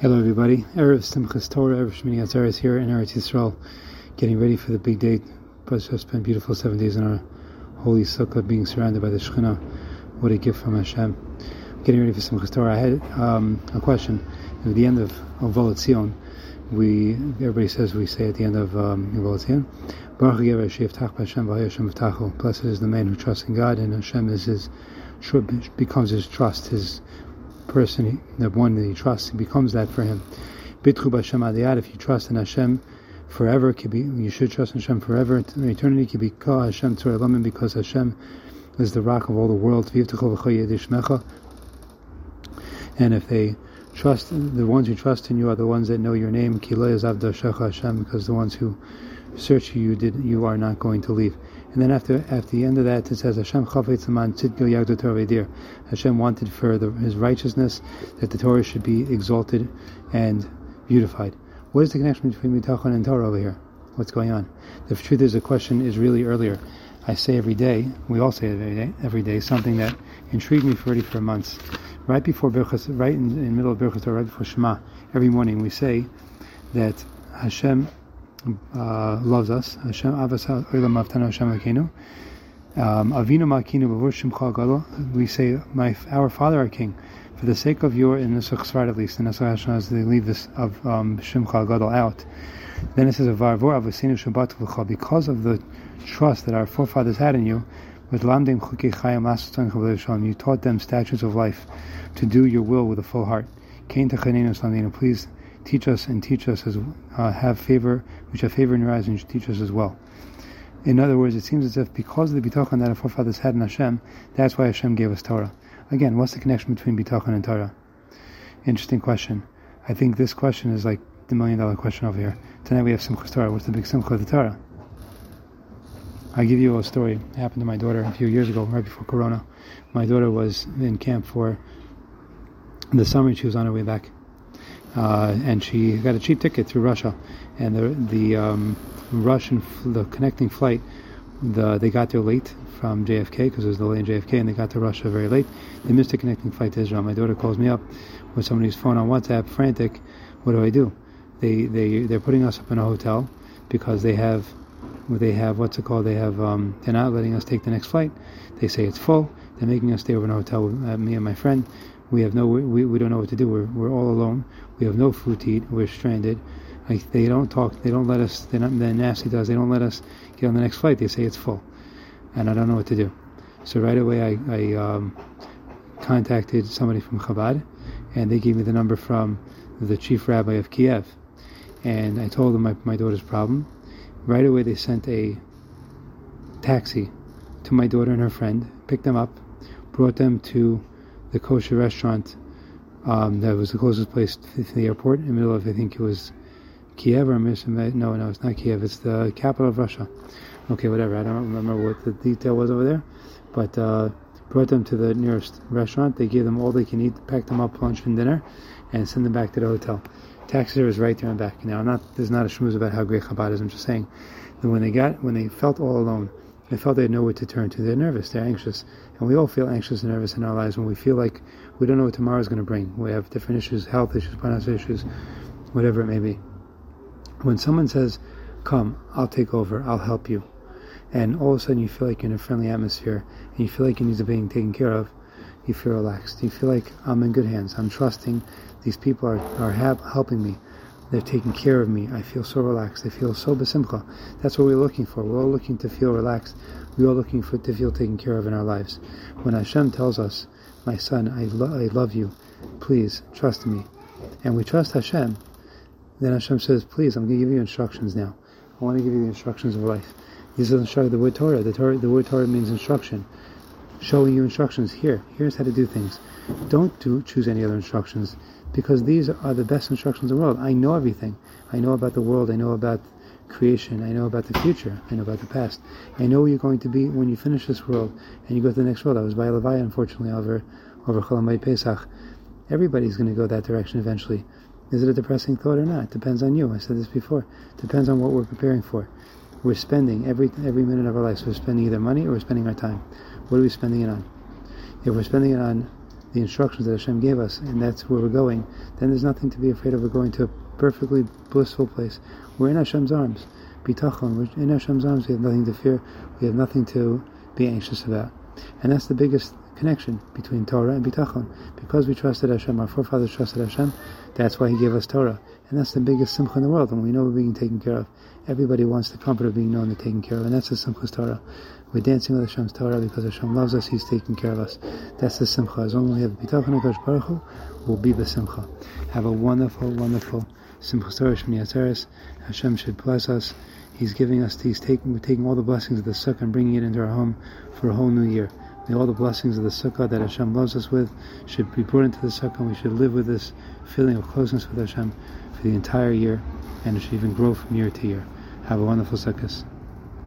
Hello, everybody. Erev Simchas Torah, Erev Shmini Atzeres here in Eretz Yisrael, getting ready for the big date. But just spent beautiful seven days in our holy sukkah, being surrounded by the Shekhinah. What a gift from Hashem. Getting ready for Simchas Torah. I had um, a question. At the end of, of Volat we everybody says we say at the end of um, Volat Baruch Hashem Blessed is the man who trusts in God, and Hashem is his becomes his trust, his person, the one that he trusts, becomes that for him. Bitchu b'Hashem adiyad, if you trust in Hashem forever, you should trust in Hashem forever. In eternity, called Hashem Tzorelamin because Hashem is the rock of all the world. And if they trust, the ones who trust in you are the ones that know your name, Hashem, because the ones who search you, you did, you are not going to leave. And then after after the end of that, it says Hashem tzidkil Hashem wanted for the, His righteousness that the Torah should be exalted and beautified. What is the connection between bitachon and Torah over here? What's going on? The truth is, the question is really earlier. I say every day, we all say it every day, every day something that intrigued me for already for months. Right before Birchas, right in, in the middle of Birchas, or right before Shema, every morning we say that Hashem uh, loves us. Hashem Avas Hashem. Um, Avinu Malkeinu. We say, "My our Father, our King." For the sake of your in the Sukhsrat at least, and Nusach as they leave this of um, Shimcha Gadol out. Then it says, "Varvor Avasinu Shabbat V'chal." Because of the trust that our forefathers had in you, with Lamdim Chukei Chayim You taught them statutes of life to do your will with a full heart. Kain Tachaninu Please teach us and teach us as uh, have favor, which have favor in your eyes, and you should teach us as well. In other words, it seems as if because of the bitachon that our forefathers had in Hashem, that's why Hashem gave us Torah. Again, what's the connection between bitachon and Torah? Interesting question. I think this question is like the million dollar question over here. Tonight we have Simchas Torah. What's the big Simcha of the Torah? I'll give you a story. It happened to my daughter a few years ago, right before Corona. My daughter was in camp for the summer. and She was on her way back and she got a cheap ticket through Russia, and the the um, Russian the connecting flight, the they got there late from JFK because it was delay in JFK, and they got to Russia very late. They missed the connecting flight to Israel. My daughter calls me up with somebody's phone on WhatsApp, frantic. What do I do? They they they're putting us up in a hotel because they have they have what's it called? They have um, they're not letting us take the next flight. They say it's full. They're making us stay over in a hotel with uh, me and my friend. We have no, we, we don't know what to do. We're, we're all alone. We have no food to eat. We're stranded. Like they don't talk. They don't let us. They're not. They're nasty to us. They don't let us get on the next flight. They say it's full, and I don't know what to do. So right away, I, I um, contacted somebody from Chabad, and they gave me the number from the chief rabbi of Kiev, and I told them my, my daughter's problem. Right away, they sent a taxi to my daughter and her friend, picked them up, brought them to the kosher restaurant um, that was the closest place to the airport in the middle of, I think it was Kiev or no, no, it's not Kiev. It's the capital of Russia. Okay, whatever. I don't remember what the detail was over there, but uh, brought them to the nearest restaurant. They gave them all they can eat, packed them up lunch and dinner, and send them back to the hotel. Taxi service right there and back. Now, I'm not there's not a shmooze about how great Chabad is. I'm just saying when they got when they felt all alone, they felt they had nowhere to turn to. They're nervous. They're anxious. And we all feel anxious and nervous in our lives when we feel like we don't know what tomorrow is going to bring. We have different issues, health issues, financial issues, whatever it may be. When someone says, Come, I'll take over, I'll help you, and all of a sudden you feel like you're in a friendly atmosphere and you feel like your needs are being taken care of, you feel relaxed. You feel like I'm in good hands. I'm trusting these people are, are helping me. They're taking care of me. I feel so relaxed. I feel so besimcha. That's what we're looking for. We're all looking to feel relaxed. We're all looking for to feel taken care of in our lives. When Hashem tells us, "My son, I, lo- I love you. Please trust me," and we trust Hashem, then Hashem says, "Please, I'm going to give you instructions now. I want to give you the instructions of life." These are the, the word Torah. The Torah. The word Torah means instruction, showing you instructions. Here, here's how to do things. Don't do choose any other instructions because these are the best instructions in the world. I know everything. I know about the world. I know about creation. I know about the future. I know about the past. I know where you're going to be when you finish this world and you go to the next world. I was by Levaya, unfortunately, over over Cholamay Pesach. Everybody's going to go that direction eventually. Is it a depressing thought or not? Depends on you. I said this before. Depends on what we're preparing for. We're spending every every minute of our lives. We're spending either money or we're spending our time. What are we spending it on? If we're spending it on the instructions that Hashem gave us, and that's where we're going, then there's nothing to be afraid of. We're going to a perfectly blissful place. We're in Hashem's arms. Bitachon. We're in Hashem's arms. We have nothing to fear. We have nothing to be anxious about. And that's the biggest connection between Torah and Bitachon. Because we trusted Hashem, our forefathers trusted Hashem, that's why He gave us Torah. And that's the biggest simcha in the world, and we know we're being taken care of. Everybody wants the comfort of being known and taken care of, and that's the simcha's Torah. We're dancing with Hashem's Torah because Hashem loves us, He's taking care of us. That's the simcha. As long as we have Bitachon HaKadosh Baruch Hu, we'll be the simcha. Have a wonderful, wonderful Simchas Torah Shmini. Hashem should bless us. He's giving us, He's taking, taking all the blessings of the Sukkah and bringing it into our home for a whole new year. May all the blessings of the Sukkah that Hashem loves us with should be brought into the Sukkah and we should live with this feeling of closeness with Hashem for the entire year and it should even grow from year to year. Have a wonderful Sukkah.